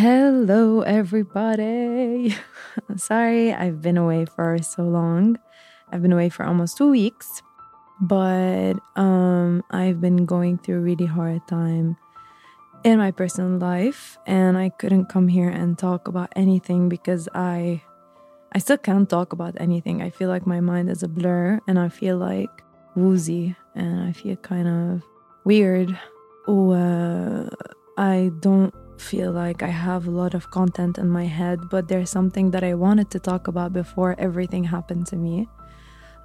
Hello, everybody. Sorry, I've been away for so long. I've been away for almost two weeks, but um, I've been going through a really hard time in my personal life, and I couldn't come here and talk about anything because I, I still can't talk about anything. I feel like my mind is a blur, and I feel like woozy, and I feel kind of weird. Uh, I don't feel like I have a lot of content in my head, but there's something that I wanted to talk about before everything happened to me.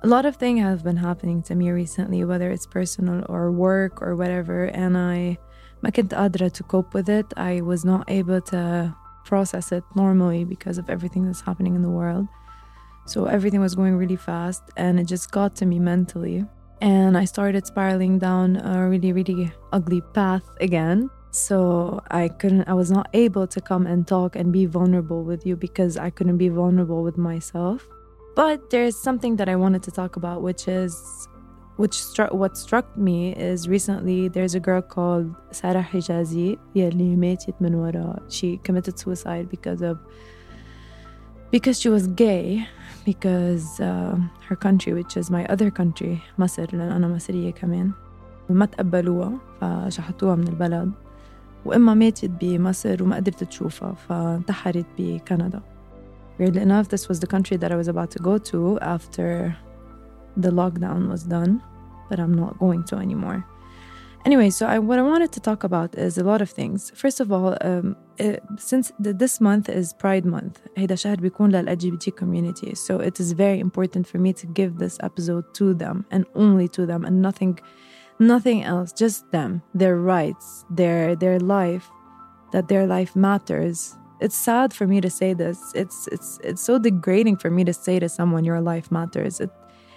A lot of things have been happening to me recently, whether it's personal or work or whatever, and I ما كنت قادرة to cope with it. I was not able to process it normally because of everything that's happening in the world. So everything was going really fast and it just got to me mentally. And I started spiraling down a really, really ugly path again. So I couldn't, I was not able to come and talk and be vulnerable with you because I couldn't be vulnerable with myself. But there's something that I wanted to talk about, which is, which struck, what struck me is recently there's a girl called Sarah Hijazi يلي ماتت من ورا she committed suicide because of because she was gay because uh, her country which is my other country مصر لأن أنا مصرية كمان ما تقبلوها فشحطوها من البلد وإما ماتت بمصر وما قدرت تشوفها فانتحرت بكندا Weirdly enough, this was the country that I was about to go to after the lockdown was done, but I'm not going to anymore. Anyway, so I, what I wanted to talk about is a lot of things. First of all, um, it, since the, this month is Pride Month, هيدا شهر بيكون لل LGBT community, so it is very important for me to give this episode to them and only to them and nothing nothing else just them their rights their their life that their life matters. It's sad for me to say this. It's it's it's so degrading for me to say to someone your life matters. It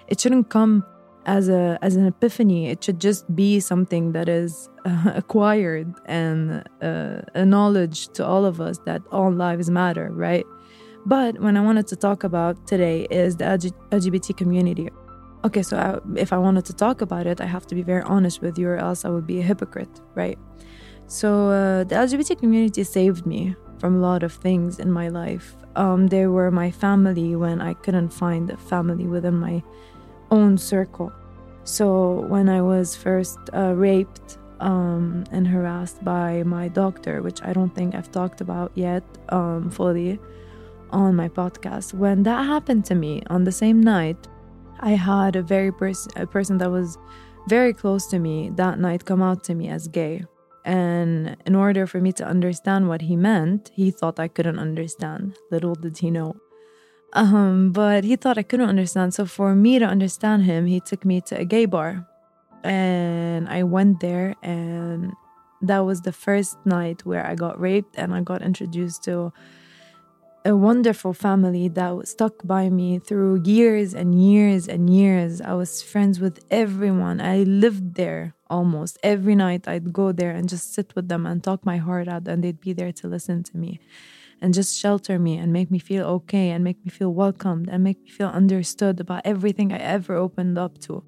it shouldn't come as a as an epiphany. It should just be something that is uh, acquired and uh, a knowledge to all of us that all lives matter right? But when i wanted to talk about today is the lgbt community okay, so I, if I wanted to talk about it, I have to be very honest with you, or else I would be a hypocrite, right? So uh, the LGBT community saved me from a lot of things in my life. Um, they were my family when I couldn't find a family within my own circle. So when I was first uh, raped um, and harassed by my doctor, which I don't think I've talked about yet um, fully on my podcast, when that happened to me on the same night, I had a very person a person that was very close to me that night come out to me as gay. And in order for me to understand what he meant, he thought I couldn't understand. Little did he know. Um, but he thought I couldn't understand. So for me to understand him, he took me to a gay bar. And I went there and that was the first night where I got raped and I got introduced to a wonderful family that stuck by me through years and years and years. I was friends with everyone. I lived there almost every night. I'd go there and just sit with them and talk my heart out, and they'd be there to listen to me and just shelter me and make me feel okay and make me feel welcomed and make me feel understood about everything I ever opened up to.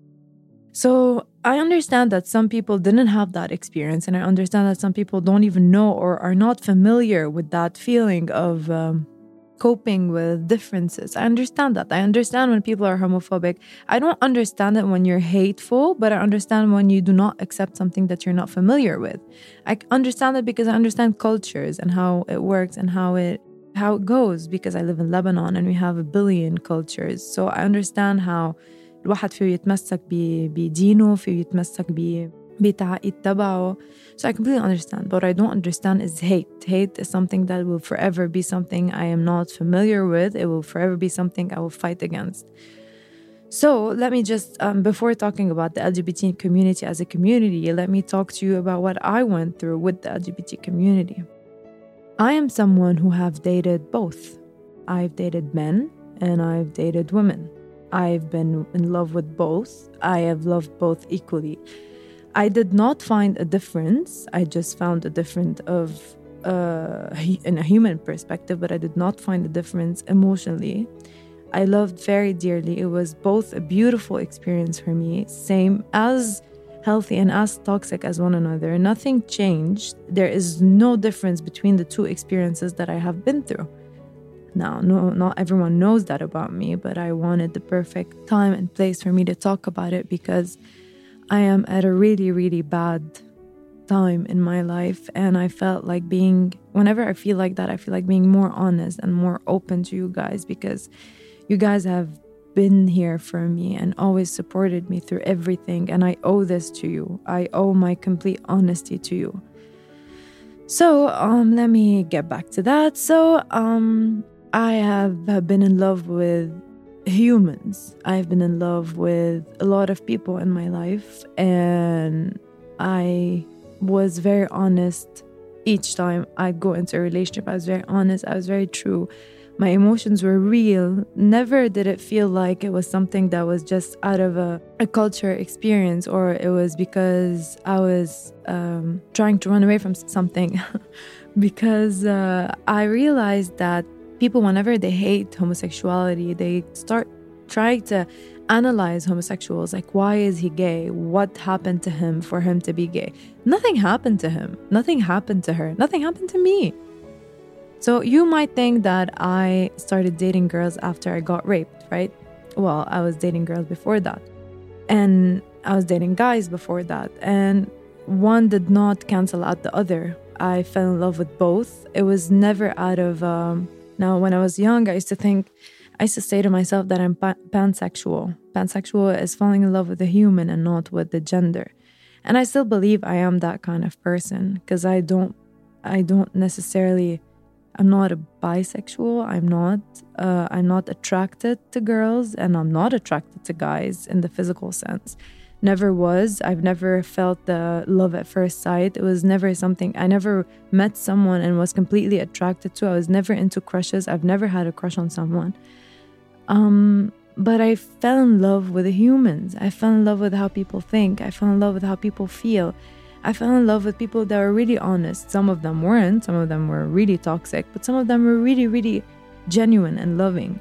So I understand that some people didn't have that experience, and I understand that some people don't even know or are not familiar with that feeling of. Um, coping with differences. I understand that. I understand when people are homophobic. I don't understand it when you're hateful, but I understand when you do not accept something that you're not familiar with. I understand it because I understand cultures and how it works and how it how it goes because I live in Lebanon and we have a billion cultures. So I understand how الواحد فيه يتمسك بدينه فيه يتمسك ب بتعقيد تبعه so I completely understand but what I don't understand is hate hate is something that will forever be something I am not familiar with it will forever be something I will fight against so let me just um, before talking about the LGBT community as a community let me talk to you about what I went through with the LGBT community I am someone who have dated both I've dated men and I've dated women I've been in love with both I have loved both equally I did not find a difference. I just found a difference of uh, in a human perspective, but I did not find a difference emotionally. I loved very dearly. It was both a beautiful experience for me, same as healthy and as toxic as one another. Nothing changed. There is no difference between the two experiences that I have been through. Now, no, not everyone knows that about me, but I wanted the perfect time and place for me to talk about it because I am at a really, really bad time in my life. And I felt like being, whenever I feel like that, I feel like being more honest and more open to you guys because you guys have been here for me and always supported me through everything. And I owe this to you. I owe my complete honesty to you. So, um, let me get back to that. So, um, I have been in love with humans. I've been in love with a lot of people in my life, and I was very honest each time I go into a relationship. I was very honest, I was very true. My emotions were real. Never did it feel like it was something that was just out of a, a culture experience or it was because I was um, trying to run away from something. because uh, I realized that people, whenever they hate homosexuality, they start trying to analyze homosexuals like why is he gay? What happened to him for him to be gay? Nothing happened to him. Nothing happened to her. Nothing happened to me. So you might think that i started dating girls after i got raped right? Well i was dating girls before that. And i was dating guys before that. And one did not cancel out the other. I fell in love with both. It was never out of um, now, when I was young, I used to think, I used to say to myself that I'm pansexual. Pansexual is falling in love with the human and not with the gender. And I still believe I am that kind of person because I don't, I don't necessarily, I'm not a bisexual. I'm not, uh, I'm not attracted to girls and I'm not attracted to guys in the physical sense never was. I've never felt the love at first sight. It was never something I never met someone and was completely attracted to. I was never into crushes. I've never had a crush on someone. Um, but I fell in love with humans. I fell in love with how people think. I fell in love with how people feel. I fell in love with people that were really honest. Some of them weren't, some of them were really toxic, but some of them were really, really genuine and loving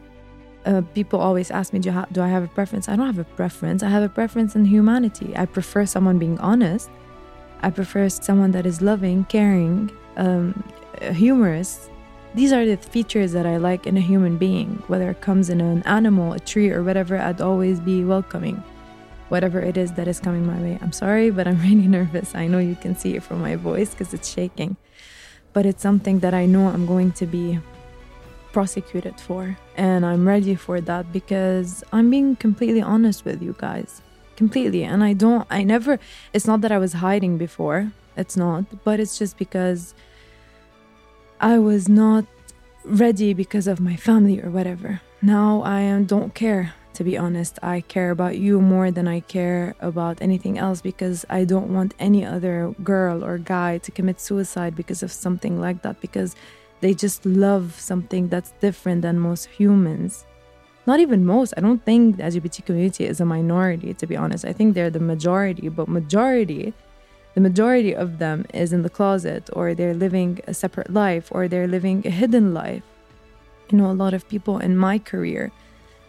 uh, people always ask me, do, ha- do I have a preference? I don't have a preference. I have a preference in humanity. I prefer someone being honest. I prefer someone that is loving, caring, um, humorous. These are the features that I like in a human being. Whether it comes in an animal, a tree, or whatever, I'd always be welcoming. Whatever it is that is coming my way. I'm sorry, but I'm really nervous. I know you can see it from my voice because it's shaking. But it's something that I know I'm going to be prosecuted for. And I'm ready for that because I'm being completely honest with you guys. Completely. And I don't, I never, it's not that I was hiding before. It's not. But it's just because I was not ready because of my family or whatever. Now I don't care. To be honest, I care about you more than I care about anything else because I don't want any other girl or guy to commit suicide because of something like that. Because they just love something that's different than most humans. Not even most. I don't think the LGBT community is a minority, to be honest. I think they're the majority, but majority, the majority of them is in the closet or they're living a separate life or they're living a hidden life. You know, a lot of people in my career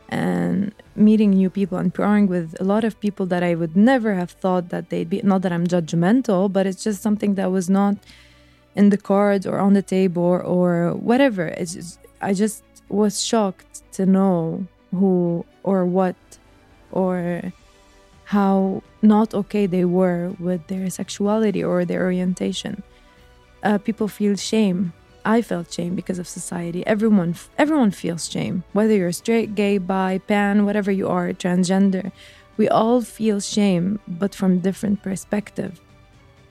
and meeting new people and pairing with a lot of people that I would never have thought that they'd be. Not that I'm judgmental, but it's just something that was not in the cards or on the table or whatever. It's just, I just was shocked to know who or what or how not okay they were with their sexuality or their orientation. Uh, people feel shame. I felt shame because of society. Everyone, everyone feels shame. Whether you're straight, gay, bi, pan, whatever you are, transgender, we all feel shame, but from different perspective.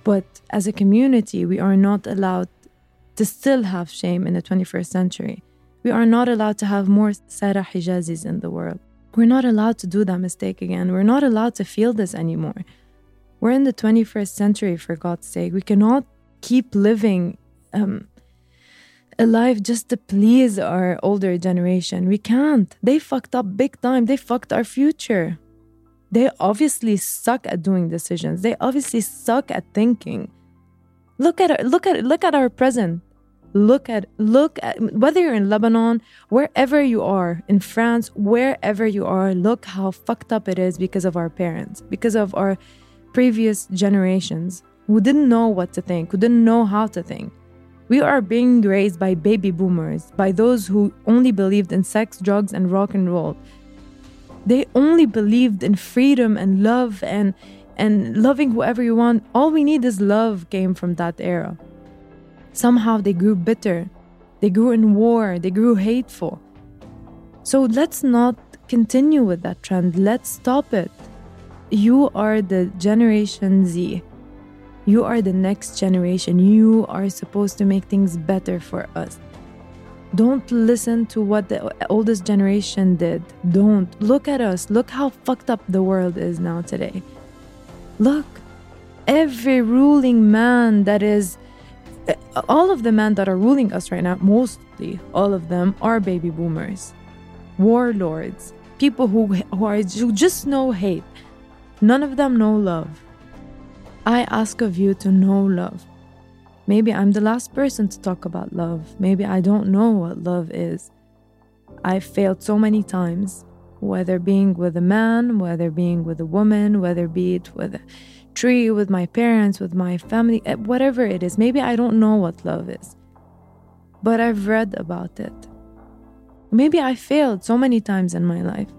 But as a community, we are not allowed to still have shame in the 21st century. We are not allowed to have more Sarah Hijazis in the world. We're not allowed to do that mistake again. We're not allowed to feel this anymore. We're in the 21st century, for God's sake. We cannot keep living um, a life just to please our older generation. We can't. They fucked up big time. They fucked our future they obviously suck at doing decisions. They obviously suck at thinking. Look at look at look at our present. Look at look at whether you're in Lebanon, wherever you are, in France, wherever you are, look how fucked up it is because of our parents, because of our previous generations who didn't know what to think, who didn't know how to think. We are being raised by baby boomers, by those who only believed in sex, drugs, and rock and roll. They only believed in freedom and love and, and loving whoever you want. All we need is love came from that era. Somehow they grew bitter, they grew in war, they grew hateful. So let's not continue with that trend. Let's stop it. You are the Generation Z. You are the next generation. You are supposed to make things better for us. Don't listen to what the oldest generation did. Don't. Look at us. Look how fucked up the world is now today. Look. Every ruling man that is. Uh, all of the men that are ruling us right now, mostly all of them, are baby boomers, warlords, people who, who, are, who just know hate. None of them know love. I ask of you to know love. Maybe I'm the last person to talk about love. Maybe I don't know what love is. I've failed so many times, whether being with a man, whether being with a woman, whether be it with a tree, with my parents, with my family, eh, whatever it is. Maybe I don't know what love is, but I've read about it. Maybe I failed so many times in my life,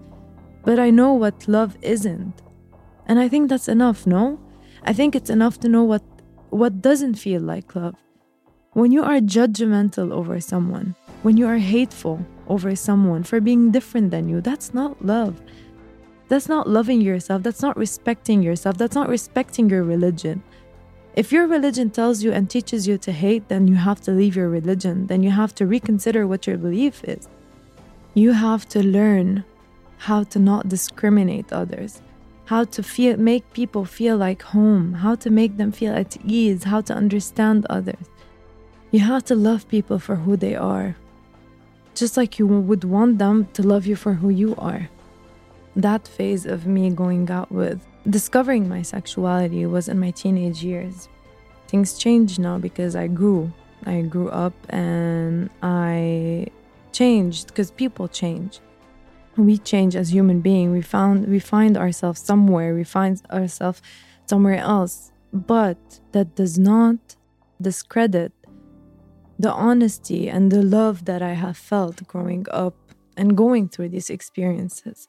but I know what love isn't. And I think that's enough, no? I think it's enough to know what, what doesn't feel like love. When you are judgmental over someone, when you are hateful over someone for being different than you, that's not love. That's not loving yourself. That's not respecting yourself. That's not respecting your religion. If your religion tells you and teaches you to hate, then you have to leave your religion. Then you have to reconsider what your belief is. You have to learn how to not discriminate others how to feel make people feel like home, how to make them feel at ease, how to understand others. You have to love people for who they are. Just like you would want them to love you for who you are. That phase of me going out with discovering my sexuality was in my teenage years. Things changed now because I grew. I grew up and I changed because people change we change as human being we found we find ourselves somewhere we find ourselves somewhere else. But that does not discredit the honesty and the love that i have felt growing up and going through these experiences.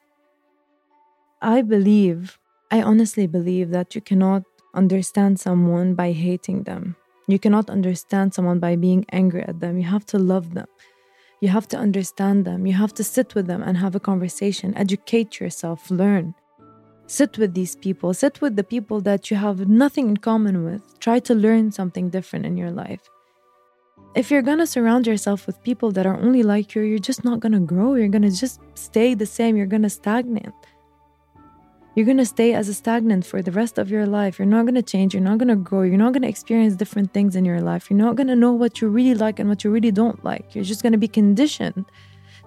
I believe i honestly believe that you cannot understand someone by hating them. You cannot understand someone by being angry at them. You have to love them you have to understand them. You have to sit with them and have a conversation, educate yourself, learn. Sit with these people, sit with the people that you have nothing in common with. Try to learn something different in your life. If you're gonna surround yourself with people that are only like you, you're just not gonna grow. You're gonna just stay the same. You're gonna stagnate. You're going to stay as a stagnant for the rest of your life. You're not going to change. You're not going to grow. You're not going to experience different things in your life. You're not going to know what you really like and what you really don't like. You're just going to be conditioned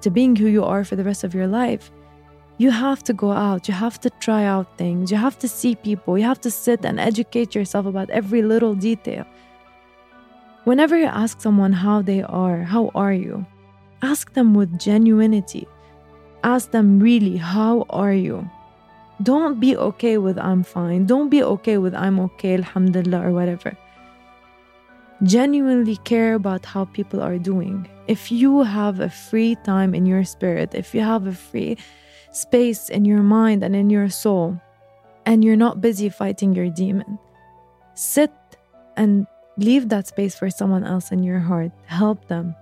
to being who you are for the rest of your life. You have to go out. You have to try out things. You have to see people. You have to sit and educate yourself about every little detail. Whenever you ask someone how they are, how are you? Ask them with genuinity. Ask them really, how are you? Don't be okay with I'm fine. Don't be okay with I'm okay, alhamdulillah, or whatever. Genuinely care about how people are doing. If you have a free time in your spirit, if you have a free space in your mind and in your soul, and you're not busy fighting your demon, sit and leave that space for someone else in your heart. Help them.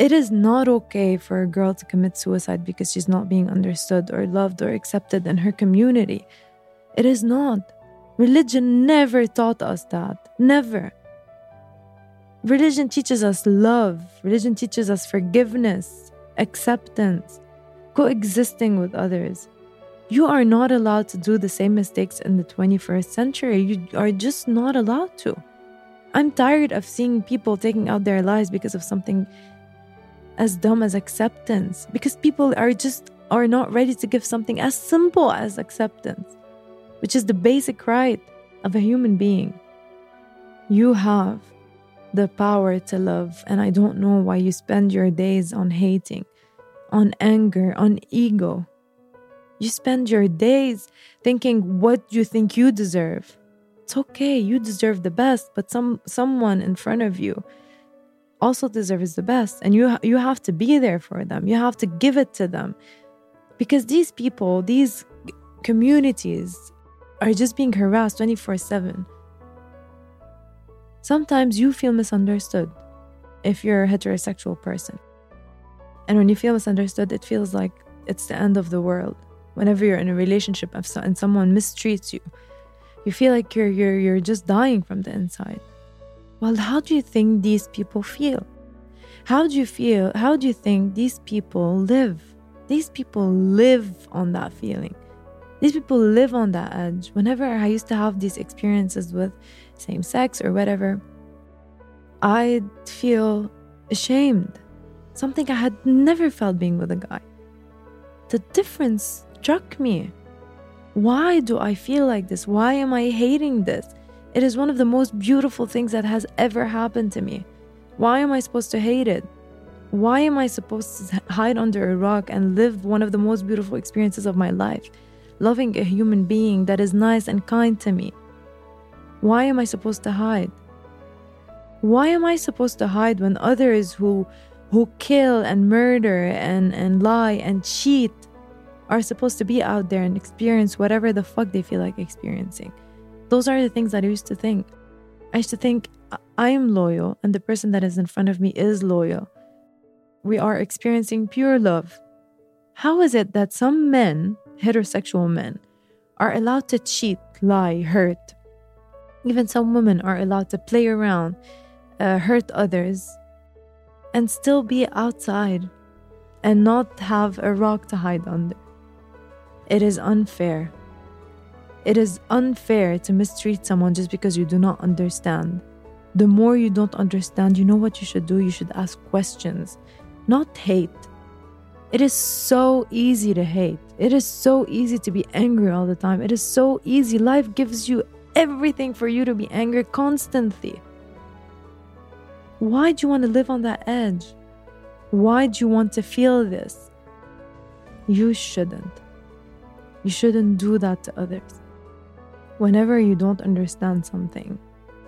It is not okay for a girl to commit suicide because she's not being understood or loved or accepted in her community. It is not. Religion never taught us that. Never. Religion teaches us love, religion teaches us forgiveness, acceptance, coexisting with others. You are not allowed to do the same mistakes in the 21st century. You are just not allowed to. I'm tired of seeing people taking out their lives because of something as dumb as acceptance because people are just are not ready to give something as simple as acceptance, which is the basic right of a human being. You have the power to love, and I don't know why you spend your days on hating, on anger, on ego. You spend your days thinking what you think you deserve. It's okay, you deserve the best, but some someone in front of you also deserves the best and you you have to be there for them. You have to give it to them. Because these people, these communities are just being harassed 24/7. Sometimes you feel misunderstood if you're a heterosexual person. And when you feel misunderstood, it feels like it's the end of the world. Whenever you're in a relationship and someone mistreats you, you feel like you're, you're, you're just dying from the inside. Well, how do you think these people feel? How do you feel? How do you think these people live? These people live on that feeling. These people live on that edge. Whenever I used to have these experiences with same sex or whatever, I'd feel ashamed. Something I had never felt being with a guy. The difference struck me. Why do I feel like this? Why am I hating this? It is one of the most beautiful things that has ever happened to me. Why am I supposed to hate it? Why am I supposed to hide under a rock and live one of the most beautiful experiences of my life? Loving a human being that is nice and kind to me. Why am I supposed to hide? Why am I supposed to hide when others who who kill and murder and, and lie and cheat are supposed to be out there and experience whatever the fuck they feel like experiencing? Those are the things that I used to think. I used to think I am loyal and the person that is in front of me is loyal. We are experiencing pure love. How is it that some men, heterosexual men, are allowed to cheat, lie, hurt, even some women are allowed to play around, uh, hurt others, and still be outside and not have a rock to hide under. It is unfair. It is unfair to mistreat someone just because you do not understand. The more you don't understand, you know what you should do? You should ask questions, not hate. It is so easy to hate. It is so easy to be angry all the time. It is so easy. Life gives you everything for you to be angry constantly. Why do you want to live on that edge? Why do you want to feel this? You shouldn't. You shouldn't do that to others. Whenever you don't understand something,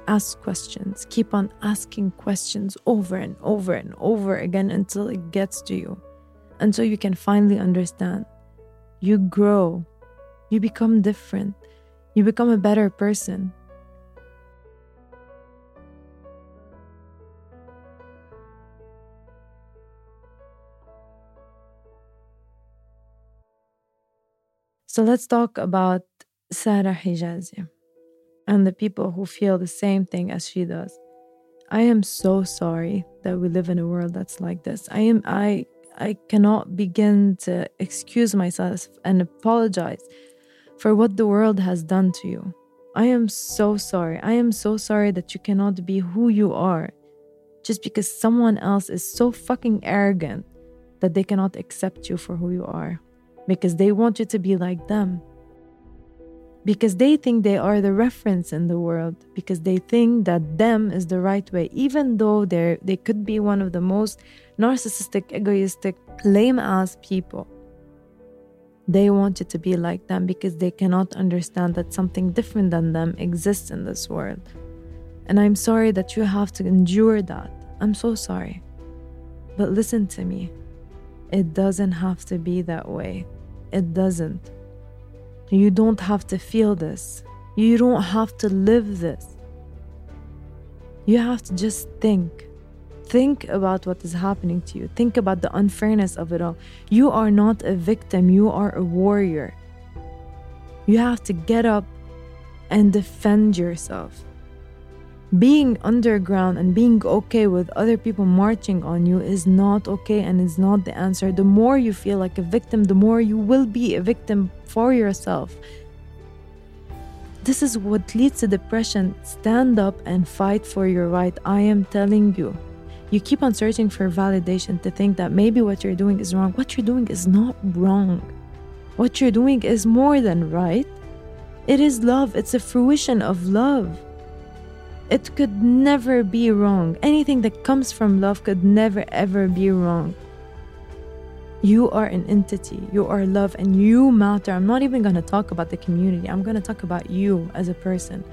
ask questions. Keep on asking questions over and over and over again until it gets to you, until you can finally understand. You grow, you become different, you become a better person. So let's talk about Sarah Hijazi and the people who feel the same thing as she does. I am so sorry that we live in a world that's like this. I am I I cannot begin to excuse myself and apologize for what the world has done to you. I am so sorry. I am so sorry that you cannot be who you are just because someone else is so fucking arrogant that they cannot accept you for who you are because they want you to be like them. Because they think they are the reference in the world, because they think that them is the right way, even though they they could be one of the most narcissistic, egoistic, lame ass people. They want you to be like them because they cannot understand that something different than them exists in this world. And I'm sorry that you have to endure that. I'm so sorry. But listen to me. It doesn't have to be that way. It doesn't. You don't have to feel this. You don't have to live this. You have to just think. Think about what is happening to you. Think about the unfairness of it all. You are not a victim, you are a warrior. You have to get up and defend yourself. Being underground and being okay with other people marching on you is not okay and is not the answer. The more you feel like a victim, the more you will be a victim for yourself. This is what leads to depression. Stand up and fight for your right. I am telling you you keep on searching for validation to think that maybe what you're doing is wrong. What you're doing is not wrong. What you're doing is more than right. It is love, it's a fruition of love. It could never be wrong. Anything that comes from love could never ever be wrong. You are an entity, you are love, and you matter. I'm not even gonna talk about the community, I'm gonna talk about you as a person.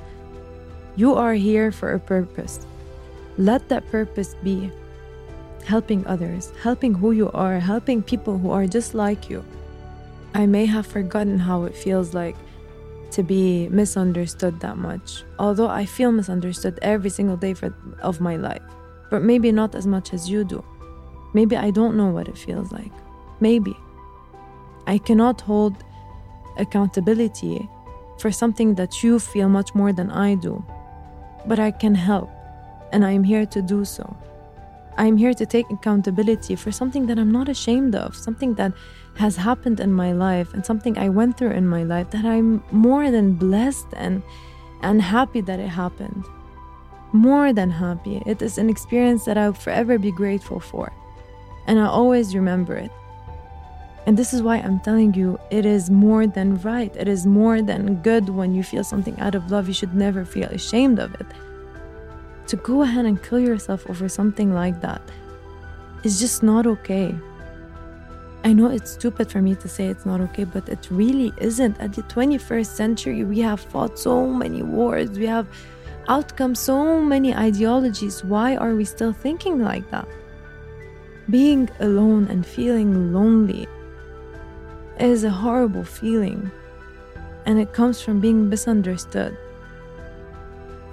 You are here for a purpose. Let that purpose be helping others, helping who you are, helping people who are just like you. I may have forgotten how it feels like to be misunderstood that much, although I feel misunderstood every single day for, of my life, but maybe not as much as you do. Maybe I don't know what it feels like. Maybe. I cannot hold accountability for something that you feel much more than I do. But I can help, and I am here to do so. I am here to take accountability for something that I'm not ashamed of, something that has happened in my life and something I went through in my life that I'm more than blessed and and happy that it happened. More than happy. It is an experience that I'll forever be grateful for. And I always remember it. And this is why I'm telling you, it is more than right. It is more than good when you feel something out of love. You should never feel ashamed of it. To go ahead and kill yourself over something like that is just not okay. I know it's stupid for me to say it's not okay, but it really isn't. At the 21st century, we have fought so many wars, we have outcome so many ideologies. Why are we still thinking like that? Being alone and feeling lonely is a horrible feeling. And it comes from being misunderstood.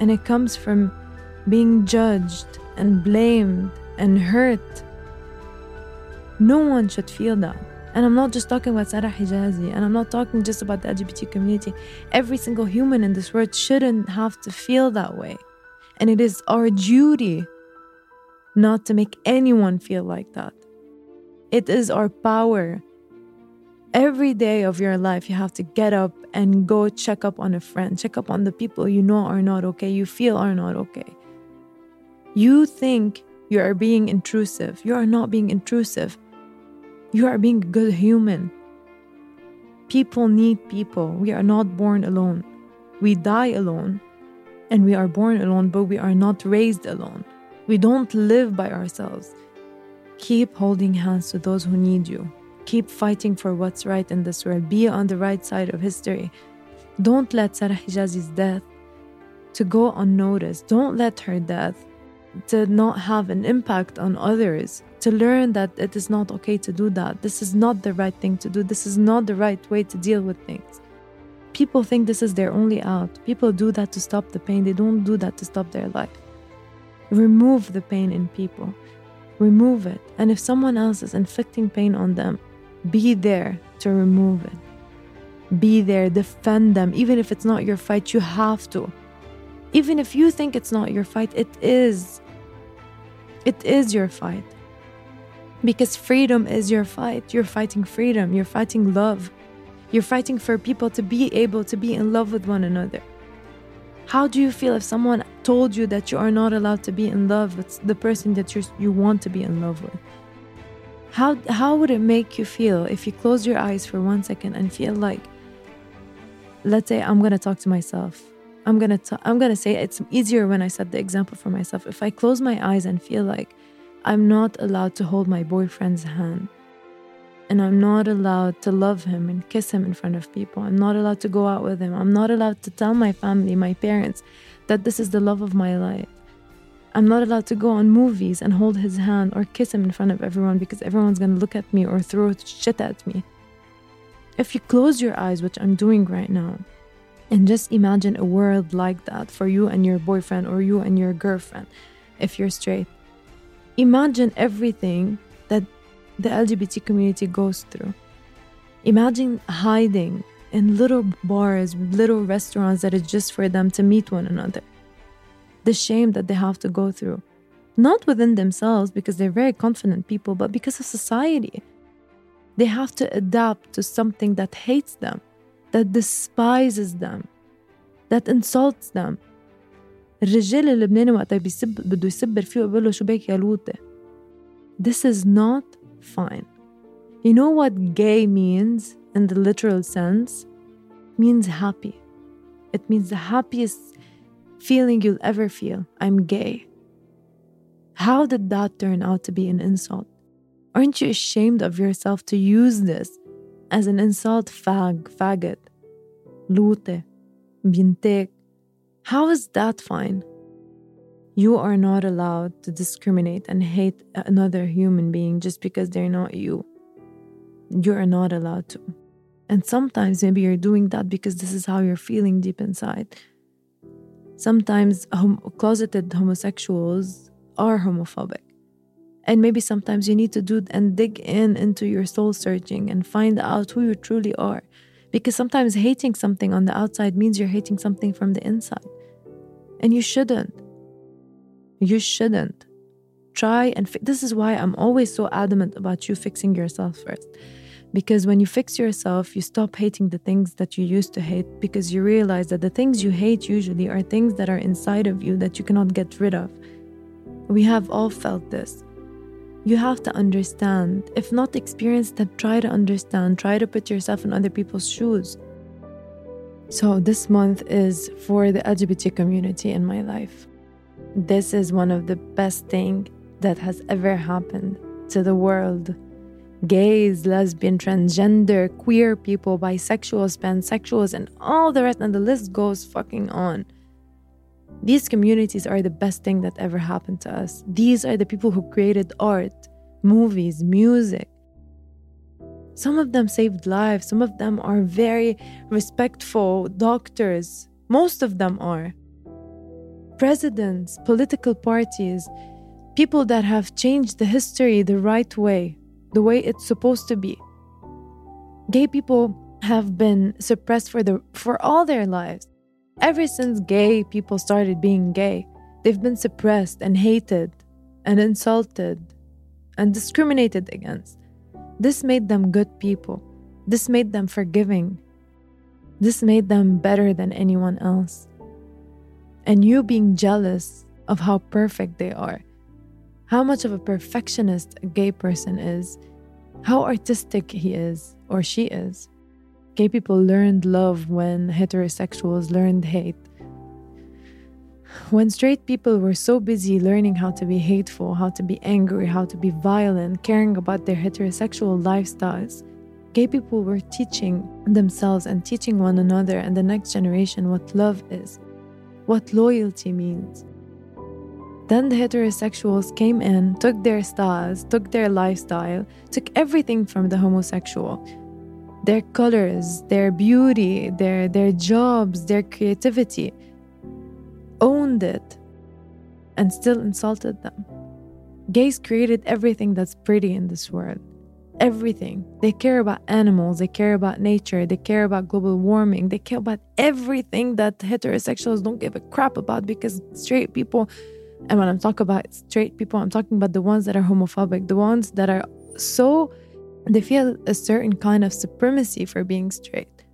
And it comes from being judged and blamed and hurt. No one should feel that. And I'm not just talking about Sarah Hijazi, and I'm not talking just about the LGBT community. Every single human in this world shouldn't have to feel that way. And it is our duty not to make anyone feel like that. It is our power every day of your life, you have to get up and go check up on a friend, check up on the people you know are not okay, you feel are not okay. You think you are being intrusive. You are not being intrusive. You are being a good human. People need people. We are not born alone. We die alone and we are born alone, but we are not raised alone. We don't live by ourselves. Keep holding hands to those who need you. Keep fighting for what's right in this world. Be on the right side of history. Don't let Sarah Hijazi's death to go unnoticed. Don't let her death to not have an impact on others. To learn that it is not okay to do that. This is not the right thing to do. This is not the right way to deal with things. People think this is their only out. People do that to stop the pain. They don't do that to stop their life. Remove the pain in people. Remove it. And if someone else is inflicting pain on them, be there to remove it. Be there, defend them. Even if it's not your fight, you have to. Even if you think it's not your fight, it is. It is your fight. Because freedom is your fight. You're fighting freedom, you're fighting love. You're fighting for people to be able to be in love with one another. How do you feel if someone told you that you are not allowed to be in love with the person that you you want to be in love with? How, how would it make you feel if you close your eyes for one second and feel like, let's say I'm gonna talk to myself. I'm gonna t- I'm gonna say it's easier when I set the example for myself. If I close my eyes and feel like I'm not allowed to hold my boyfriend's hand, and I'm not allowed to love him and kiss him in front of people. I'm not allowed to go out with him. I'm not allowed to tell my family, my parents, that this is the love of my life. I'm not allowed to go on movies and hold his hand or kiss him in front of everyone because everyone's gonna look at me or throw shit at me. If you close your eyes, which I'm doing right now, and just imagine a world like that for you and your boyfriend or you and your girlfriend, if you're straight, imagine everything that the LGBT community goes through. Imagine hiding in little bars, little restaurants that is just for them to meet one another the shame that they have to go through. Not within themselves because they're very confident people, but because of society. They have to adapt to something that hates them, that despises them, that insults them. الرجال اللبناني وقت بيسب بده يسبر فيه ويقول له شو بك يا لوطة. This is not fine. You know what gay means in the literal sense? It means happy. It means the happiest feeling you'll ever feel I'm gay. How did that turn out to be an insult? Aren't you ashamed of yourself to use this as an insult? Fag, faggot, lute, bintek. How is that fine? You are not allowed to discriminate and hate another human being just because they're not you. You are not allowed to. And sometimes maybe you're doing that because this is how you're feeling deep inside. Sometimes hom- closeted homosexuals are homophobic. And maybe sometimes you need to do and dig in into your soul searching and find out who you truly are. Because sometimes hating something on the outside means you're hating something from the inside. And you shouldn't. You shouldn't. Try and fi- this is why I'm always so adamant about you fixing yourself first. Because when you fix yourself, you stop hating the things that you used to hate because you realize that the things you hate usually are things that are inside of you that you cannot get rid of. We have all felt this. You have to understand. If not experience, then try to understand. Try to put yourself in other people's shoes. So, this month is for the LGBT community in my life. This is one of the best things that has ever happened to the world gays, lesbian, transgender, queer people, bisexuals, pansexuals, and all the rest, and the list goes fucking on. These communities are the best thing that ever happened to us. These are the people who created art, movies, music. Some of them saved lives, some of them are very respectful doctors. Most of them are. Presidents, political parties, people that have changed the history the right way the way it's supposed to be. Gay people have been suppressed for the for all their lives. Ever since gay people started being gay, they've been suppressed and hated and insulted and discriminated against. This made them good people. This made them forgiving. This made them better than anyone else. And you being jealous of how perfect they are how much of a perfectionist a gay person is, how artistic he is or she is. Gay people learned love when heterosexuals learned hate. When straight people were so busy learning how to be hateful, how to be angry, how to be violent, caring about their heterosexual lifestyles, gay people were teaching themselves and teaching one another and the next generation what love is, what loyalty means, then the heterosexuals came in, took their styles, took their lifestyle, took everything from the homosexual their colors, their beauty, their, their jobs, their creativity, owned it, and still insulted them. Gays created everything that's pretty in this world. Everything. They care about animals, they care about nature, they care about global warming, they care about everything that heterosexuals don't give a crap about because straight people and when I'm talking about straight people, I'm talking about the ones that are homophobic, the ones that are so, they feel a certain kind of supremacy for being straight.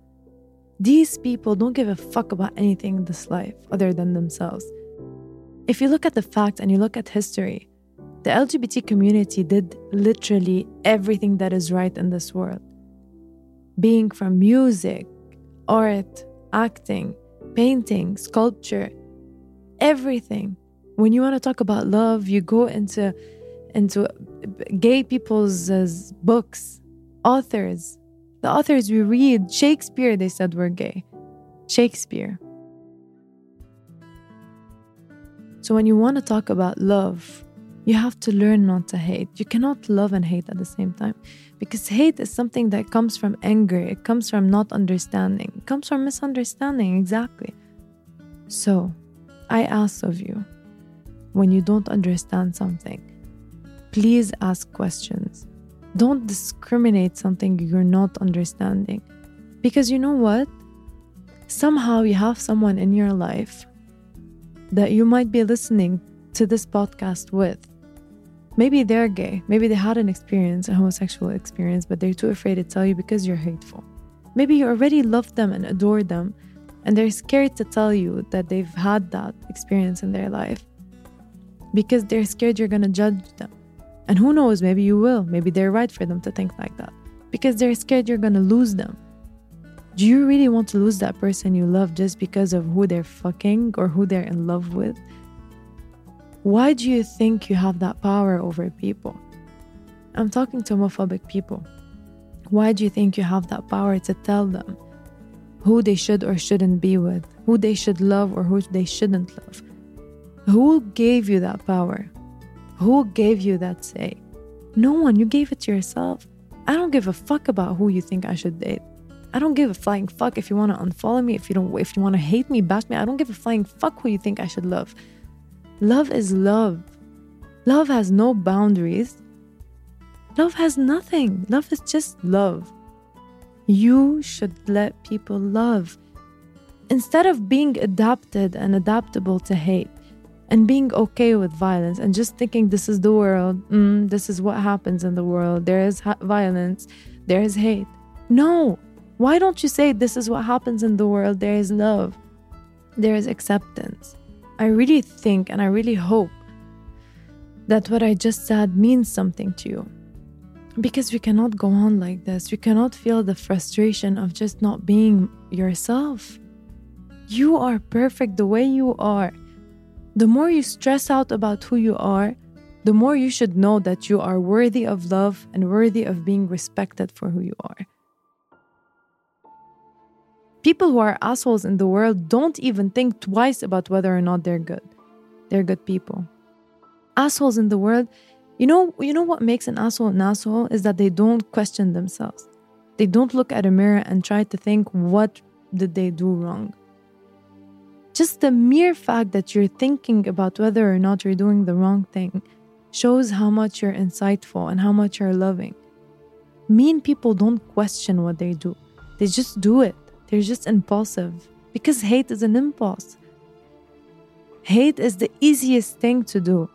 These people don't give a fuck about anything in this life other than themselves. If you look at the facts and you look at history, the LGBT community did literally everything that is right in this world. Being from music, art, acting, painting, sculpture, everything when you want to talk about love, you go into into gay people's uh, books, authors. The authors we read, Shakespeare, they said were gay. Shakespeare. So when you want to talk about love, you have to learn not to hate. You cannot love and hate at the same time because hate is something that comes from anger, it comes from not understanding, it comes from misunderstanding, exactly. So, I ask of you when you don't understand something. Please ask questions. Don't discriminate something you're not understanding. Because you know what? Somehow you have someone in your life that you might be listening to this podcast with. Maybe they're gay. Maybe they had an experience, a homosexual experience, but they're too afraid to tell you because you're hateful. Maybe you already love them and adore them, and they're scared to tell you that they've had that experience in their life because they're scared you're going to judge them. And who knows, maybe you will. Maybe they're right for them to think like that because they're scared you're going to lose them. Do you really want to lose that person you love just because of who they're fucking or who they're in love with? Why do you think you have that power over people? I'm talking to homophobic people. Why do you think you have that power to tell them who they should or shouldn't be with, who they should love or who they shouldn't love? Who gave you that power? Who gave you that say? No one, you gave it to yourself. I don't give a fuck about who you think I should date. I don't give a flying fuck if you want to unfollow me, if you don't if you want to hate me, bash me. I don't give a flying fuck who you think I should love. Love is love. Love has no boundaries. Love has nothing. Love is just love. You should let people love. Instead of being adapted and adaptable to hate and being okay with violence and just thinking this is the world, mm, this is what happens in the world, there is ha- violence, there is hate. No, why don't you say this is what happens in the world? There is love, there is acceptance. I really think and I really hope that what I just said means something to you. Because we cannot go on like this. We cannot feel the frustration of just not being yourself. You are perfect the way you are. The more you stress out about who you are, the more you should know that you are worthy of love and worthy of being respected for who you are. People who are assholes in the world don't even think twice about whether or not they're good. They're good people. Assholes in the world, you know, you know what makes an asshole an asshole is that they don't question themselves. They don't look at a mirror and try to think what did they do wrong. Just the mere fact that you're thinking about whether or not you're doing the wrong thing shows how much you're insightful and how much you're loving. Mean people don't question what they do, they just do it. They're just impulsive because hate is an impulse. Hate is the easiest thing to do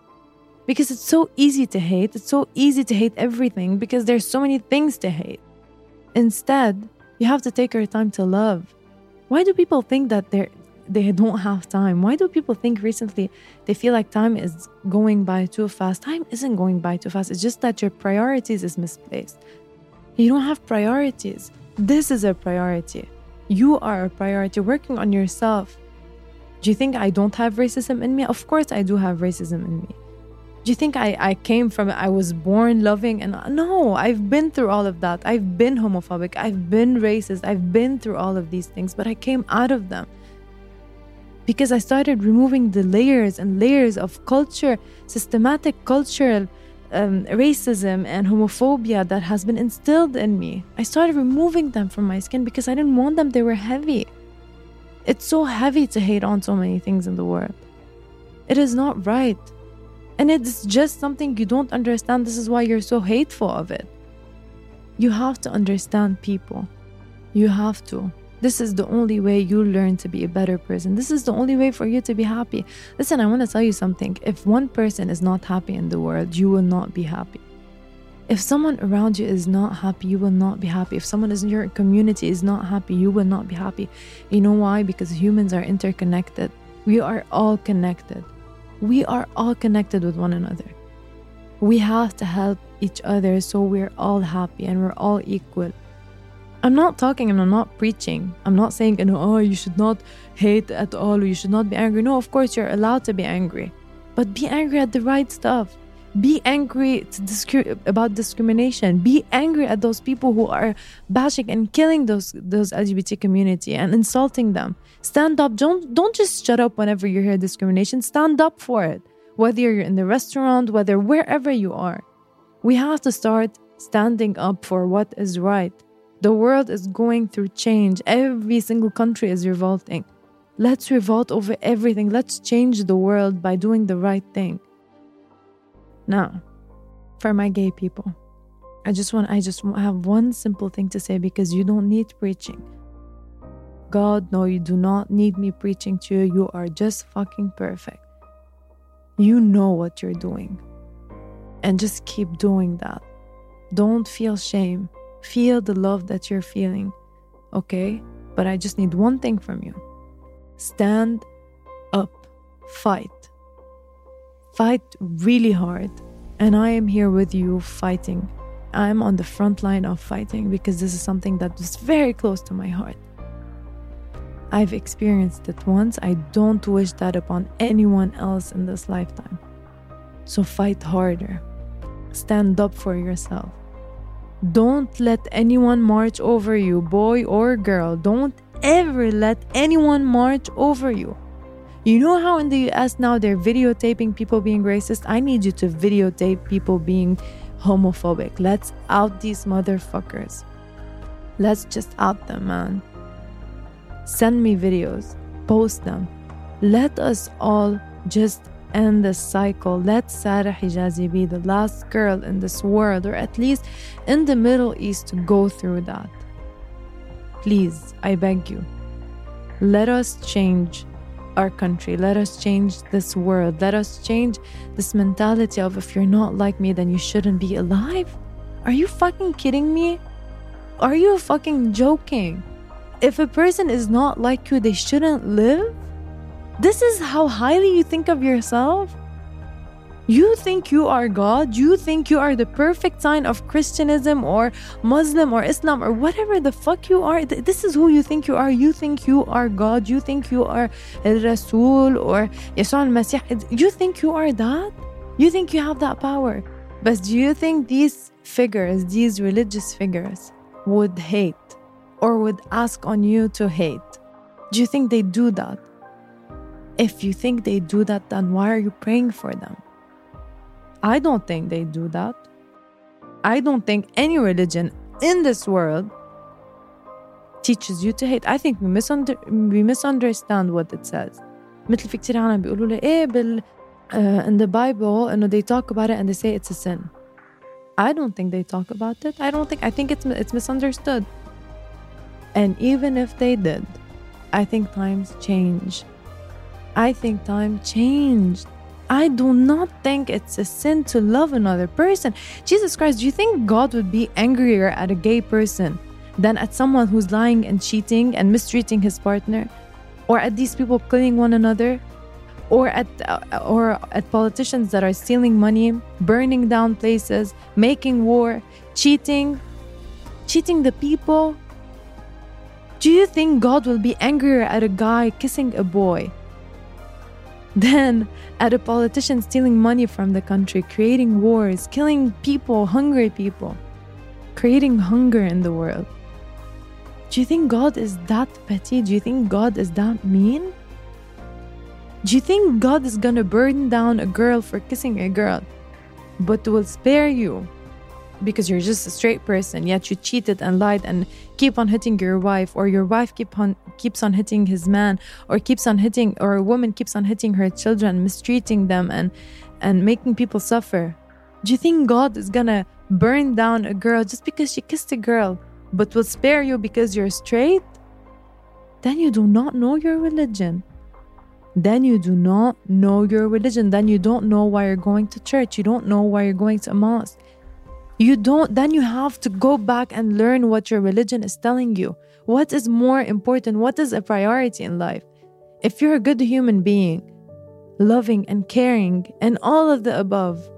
because it's so easy to hate. It's so easy to hate everything because there's so many things to hate. Instead, you have to take your time to love. Why do people think that they're they don't have time? Why do people think recently they feel like time is going by too fast? Time isn't going by too fast. It's just that your priorities is misplaced. You don't have priorities. This is a priority. You are a priority, working on yourself. Do you think I don't have racism in me? Of course, I do have racism in me. Do you think I, I came from? I was born loving and no, I've been through all of that. I've been homophobic. I've been racist. I've been through all of these things, but I came out of them because I started removing the layers and layers of culture, systematic cultural um, racism and homophobia that has been instilled in me. I started removing them from my skin because I didn't want them, they were heavy. It's so heavy to hate on so many things in the world. It is not right. And it's just something you don't understand. This is why you're so hateful of it. You have to understand people. You have to. This is the only way you learn to be a better person. This is the only way for you to be happy. Listen, I want to tell you something. If one person is not happy in the world, you will not be happy. If someone around you is not happy, you will not be happy. If someone in your community is not happy, you will not be happy. You know why? Because humans are interconnected. We are all connected. We are all connected with one another. We have to help each other so we're all happy and we're all equal. I'm not talking and I'm not preaching. I'm not saying, you know, oh, you should not hate at all you should not be angry. No, of course, you're allowed to be angry. But be angry at the right stuff. Be angry about discrimination. Be angry at those people who are bashing and killing those those LGBT community and insulting them. Stand up. Don't don't just shut up whenever you hear discrimination. Stand up for it. Whether you're in the restaurant, whether wherever you are. We have to start standing up for what is right the world is going through change. Every single country is revolting. Let's revolt over everything. Let's change the world by doing the right thing. Now, for my gay people, I just want I just have one simple thing to say because you don't need preaching. God, no, you do not need me preaching to you. You are just fucking perfect. You know what you're doing. And just keep doing that. Don't feel shame. Feel the love that you're feeling, okay? But I just need one thing from you stand up, fight. Fight really hard. And I am here with you fighting. I'm on the front line of fighting because this is something that is very close to my heart. I've experienced it once. I don't wish that upon anyone else in this lifetime. So fight harder. stand up for yourself. Don't let anyone march over you, boy or girl. Don't ever let anyone march over you. You know how in the US now they're videotaping people being racist? I need you to videotape people being homophobic. Let's out these motherfuckers. Let's just out them, man. Send me videos, post them. Let us all just end this cycle. Let Sarah Hijazi be the last girl in this world, or at least in the Middle East, to go through that. Please, I beg you. Let us change our country. Let us change this world. Let us change this mentality of if you're not like me, then you shouldn't be alive. Are you fucking kidding me? Are you fucking joking? If a person is not like you, they shouldn't live? This is how highly you think of yourself? You think you are God? You think you are the perfect sign of Christianism or Muslim or Islam or whatever the fuck you are? This is who you think you are. You think you are God. You think you are Rasul or Yeshua al-Masih. You think you are that? You think you have that power. But do you think these figures, these religious figures, would hate or would ask on you to hate? Do you think they do that? If you think they do that, then why are you praying for them? I don't think they do that. I don't think any religion in this world teaches you to hate. I think we, misunder- we misunderstand what it says. مثل في كتير عالم بيقولوا لي ايه بال uh, in the Bible انه they talk about it and they say it's a sin. I don't think they talk about it. I don't think I think it's it's misunderstood. And even if they did, I think times change. I think time changed. I do not think it's a sin to love another person. Jesus Christ, do you think God would be angrier at a gay person than at someone who's lying and cheating and mistreating his partner? Or at these people killing one another? Or at, uh, or at politicians that are stealing money, burning down places, making war, cheating, cheating the people? Do you think God will be angrier at a guy kissing a boy then, at a politician stealing money from the country, creating wars, killing people, hungry people, creating hunger in the world. Do you think God is that petty? Do you think God is that mean? Do you think God is gonna burn down a girl for kissing a girl, but will spare you because you're just a straight person, yet you cheated and lied and keep on hitting your wife, or your wife keep on keeps on hitting his man, or keeps on hitting, or a woman keeps on hitting her children, mistreating them and and making people suffer. Do you think God is gonna burn down a girl just because she kissed a girl, but will spare you because you're straight? Then you do not know your religion. Then you do not know your religion. Then you don't know why you're going to church. You don't know why you're going to a mosque you don't then you have to go back and learn what your religion is telling you. What is more important? What is a priority in life? If you're a good human being loving and caring and all of the above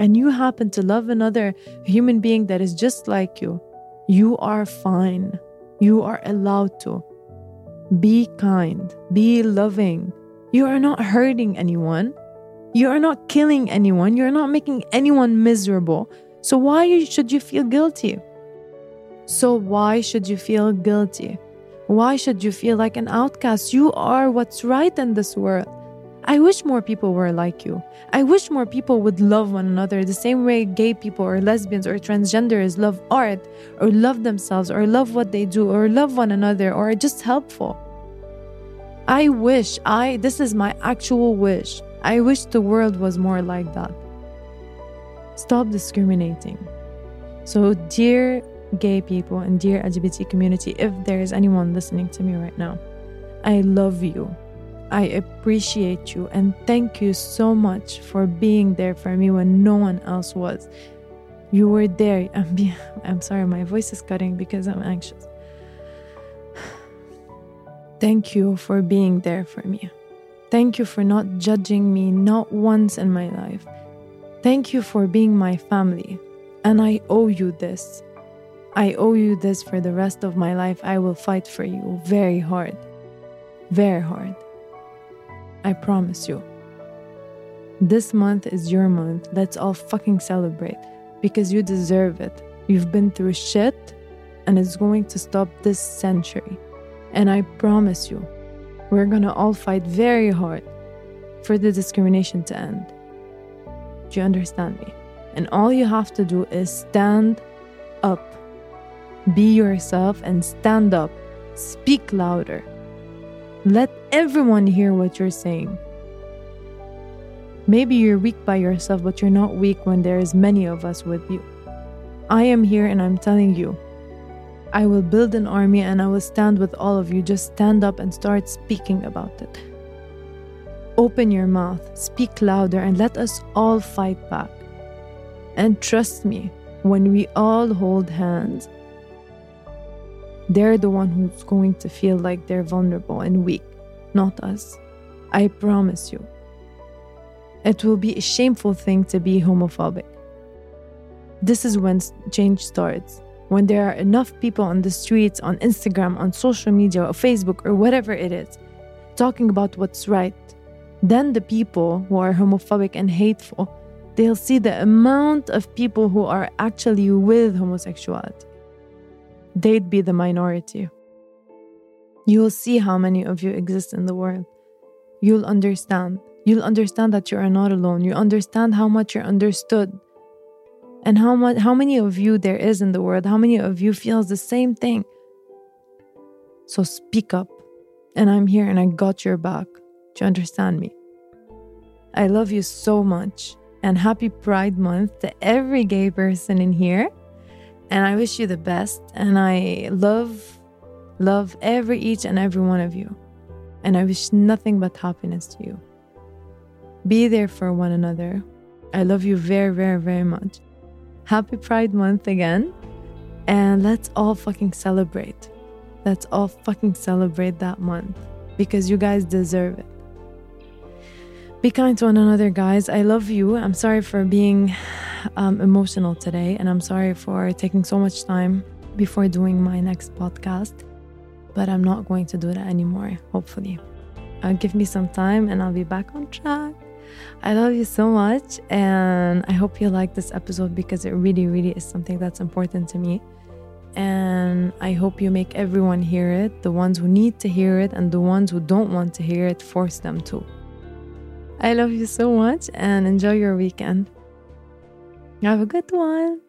and you happen to love another human being that is just like you you are fine. You are allowed to be kind be loving. You are not hurting anyone. You are not killing anyone. You're not making anyone miserable. So why should you feel guilty? So why should you feel guilty? Why should you feel like an outcast? You are what's right in this world. I wish more people were like you. I wish more people would love one another the same way gay people or lesbians or transgenders love art or love themselves or love what they do or love one another or are just helpful. I wish, I, this is my actual wish. I wish the world was more like that. Stop discriminating. So, dear gay people and dear LGBT community, if there is anyone listening to me right now, I love you. I appreciate you and thank you so much for being there for me when no one else was. You were there. I'm, sorry, my voice is cutting because I'm anxious. Thank you for being there for me. Thank you for not judging me not once in my life. Thank you for being my family, and I owe you this. I owe you this for the rest of my life. I will fight for you very hard. Very hard. I promise you. This month is your month. Let's all fucking celebrate because you deserve it. You've been through shit and it's going to stop this century. And I promise you, we're gonna all fight very hard for the discrimination to end. Do you understand me? And all you have to do is stand up. Be yourself and stand up. Speak louder. Let everyone hear what you're saying. Maybe you're weak by yourself, but you're not weak when there is many of us with you. I am here and I'm telling you, I will build an army and I will stand with all of you. Just stand up and start speaking about it. Open your mouth, speak louder, and let us all fight back. And trust me, when we all hold hands, they're the one who's going to feel like they're vulnerable and weak, not us. I promise you. It will be a shameful thing to be homophobic. This is when change starts. When there are enough people on the streets, on Instagram, on social media, or Facebook, or whatever it is, talking about what's right, then the people who are homophobic and hateful, they'll see the amount of people who are actually with homosexuality. They'd be the minority. You'll see how many of you exist in the world. You'll understand. You'll understand that you are not alone. You understand how much you're understood and how much how many of you there is in the world how many of you feels the same thing so speak up and i'm here and i got your back you understand me i love you so much and happy pride month to every gay person in here and i wish you the best and i love love every each and every one of you and i wish nothing but happiness to you be there for one another i love you very very very much Happy Pride Month again. And let's all fucking celebrate. Let's all fucking celebrate that month because you guys deserve it. Be kind to one another, guys. I love you. I'm sorry for being um, emotional today, and I'm sorry for taking so much time before doing my next podcast. But I'm not going to do that anymore, hopefully. Uh, give me some time and I'll be back on track. I love you so much, and I hope you like this episode because it really, really is something that's important to me. And I hope you make everyone hear it the ones who need to hear it, and the ones who don't want to hear it, force them to. I love you so much and enjoy your weekend. Have a good one.